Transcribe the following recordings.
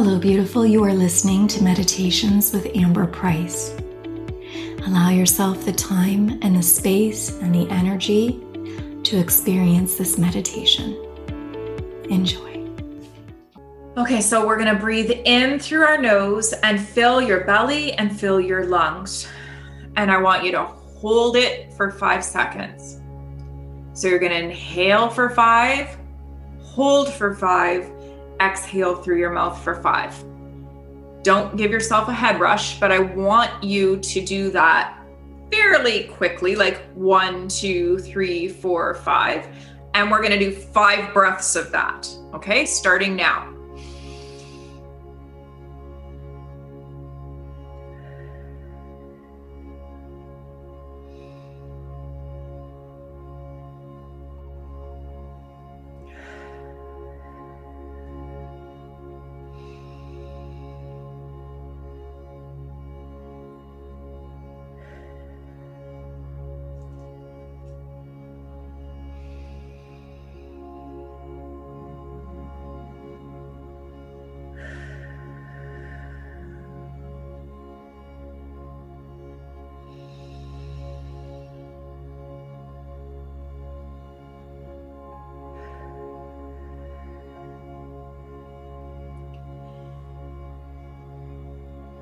Hello, beautiful. You are listening to Meditations with Amber Price. Allow yourself the time and the space and the energy to experience this meditation. Enjoy. Okay, so we're going to breathe in through our nose and fill your belly and fill your lungs. And I want you to hold it for five seconds. So you're going to inhale for five, hold for five exhale through your mouth for five. Don't give yourself a head rush, but I want you to do that fairly quickly like one, two, three, four, five. And we're going to do five breaths of that. Okay, starting now.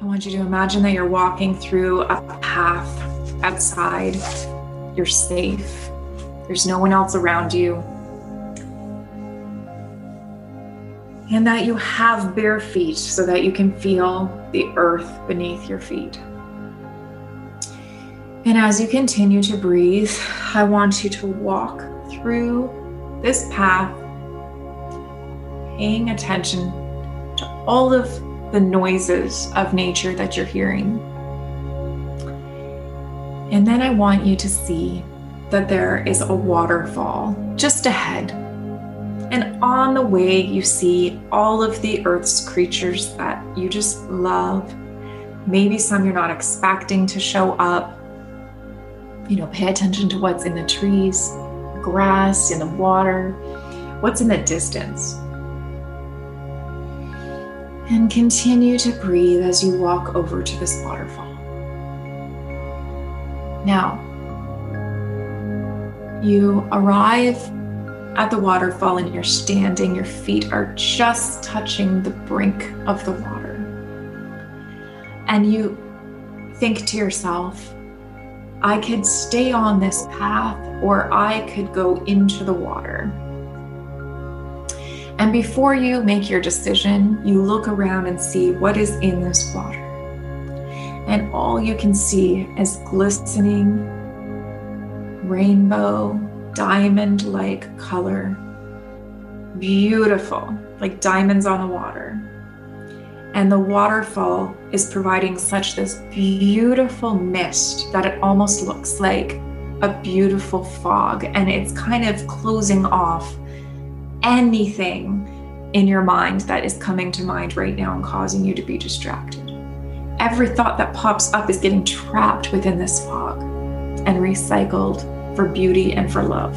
I want you to imagine that you're walking through a path outside. You're safe. There's no one else around you. And that you have bare feet so that you can feel the earth beneath your feet. And as you continue to breathe, I want you to walk through this path, paying attention to all of the noises of nature that you're hearing. And then I want you to see that there is a waterfall just ahead. And on the way, you see all of the earth's creatures that you just love. Maybe some you're not expecting to show up. You know, pay attention to what's in the trees, grass, in the water, what's in the distance. And continue to breathe as you walk over to this waterfall. Now, you arrive at the waterfall and you're standing, your feet are just touching the brink of the water. And you think to yourself, I could stay on this path or I could go into the water. And before you make your decision, you look around and see what is in this water. And all you can see is glistening rainbow, diamond like color. Beautiful, like diamonds on the water. And the waterfall is providing such this beautiful mist that it almost looks like a beautiful fog. And it's kind of closing off anything in your mind that is coming to mind right now and causing you to be distracted. Every thought that pops up is getting trapped within this fog and recycled for beauty and for love.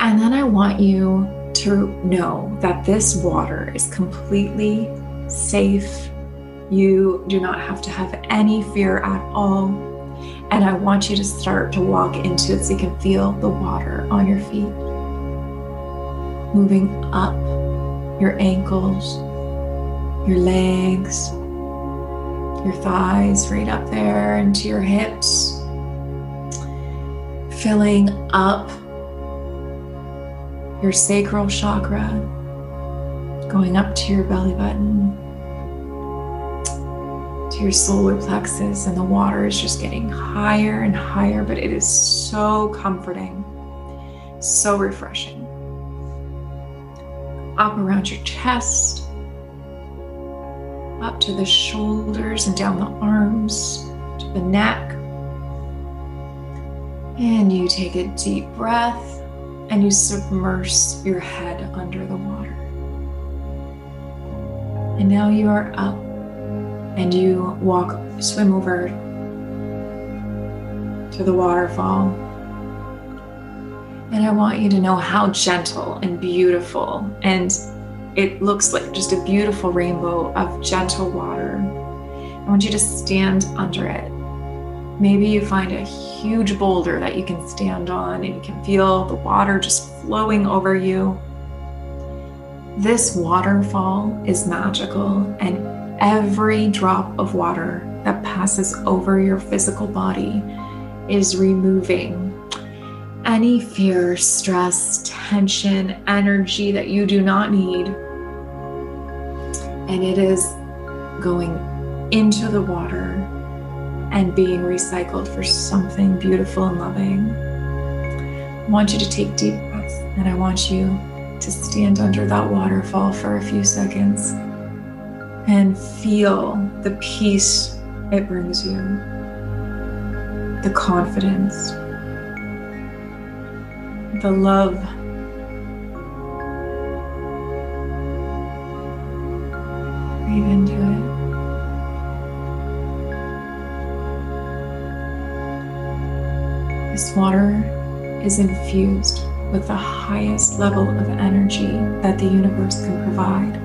And then I want you to know that this water is completely safe. You do not have to have any fear at all. And I want you to start to walk into it so you can feel the water on your feet moving up your ankles, your legs, your thighs right up there into your hips, filling up your sacral chakra, going up to your belly button, to your solar plexus, and the water is just getting higher and higher, but it is so comforting, so refreshing up around your chest, up to the shoulders and down the arms, to the neck. And you take a deep breath and you submerge your head under the water. And now you are up and you walk, swim over to the waterfall and I want you to know how gentle and beautiful and it looks like just a beautiful rainbow of gentle water. I want you to stand under it. Maybe you find a huge boulder that you can stand on and you can feel the water just flowing over you. This waterfall is magical, and every drop of water that passes over your physical body is removing any fear, stress, tension, energy that you do not need. And it is going into the water and being recycled for something beautiful and loving. I want you to take deep breaths and I want you to stand under that waterfall for a few seconds and feel the peace it brings you, the confidence, the love. Breathe into it. This water is infused with the highest level of energy that the universe can provide.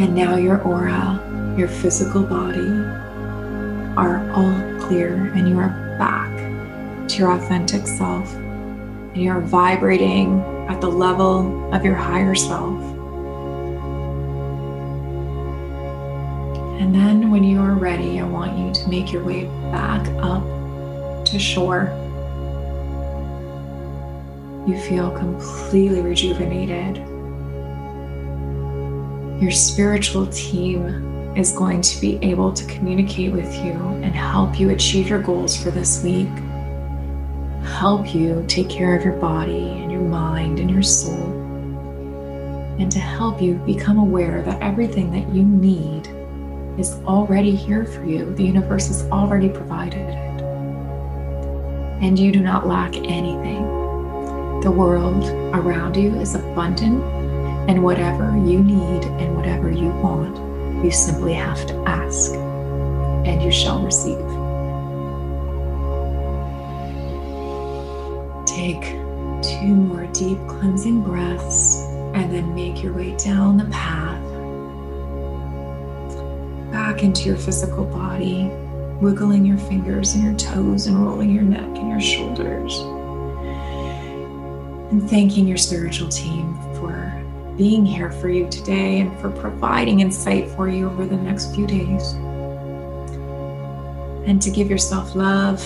And now your aura, your physical body are all clear and you are back to your authentic self and you are vibrating at the level of your higher self. And then when you are ready, I want you to make your way back up to shore you feel completely rejuvenated. Your spiritual team is going to be able to communicate with you and help you achieve your goals for this week, help you take care of your body and your mind and your soul, and to help you become aware that everything that you need is already here for you. The universe has already provided it. And you do not lack anything. The world around you is abundant, and whatever you need and whatever you want, you simply have to ask, and you shall receive. Take two more deep cleansing breaths, and then make your way down the path. Back into your physical body, wiggling your fingers and your toes and rolling your neck and your shoulders. And thanking your spiritual team for being here for you today and for providing insight for you over the next few days. And to give yourself love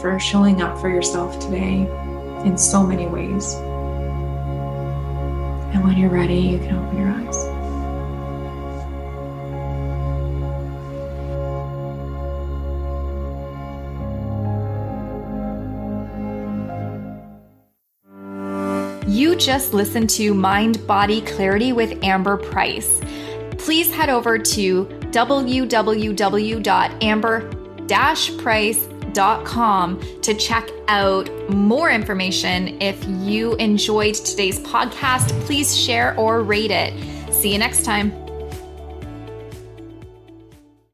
for showing up for yourself today in so many ways. And when you're ready, you can open your eyes. You just listened to Mind Body Clarity with Amber Price. Please head over to www.amber-price.com to check out more information. If you enjoyed today's podcast, please share or rate it. See you next time.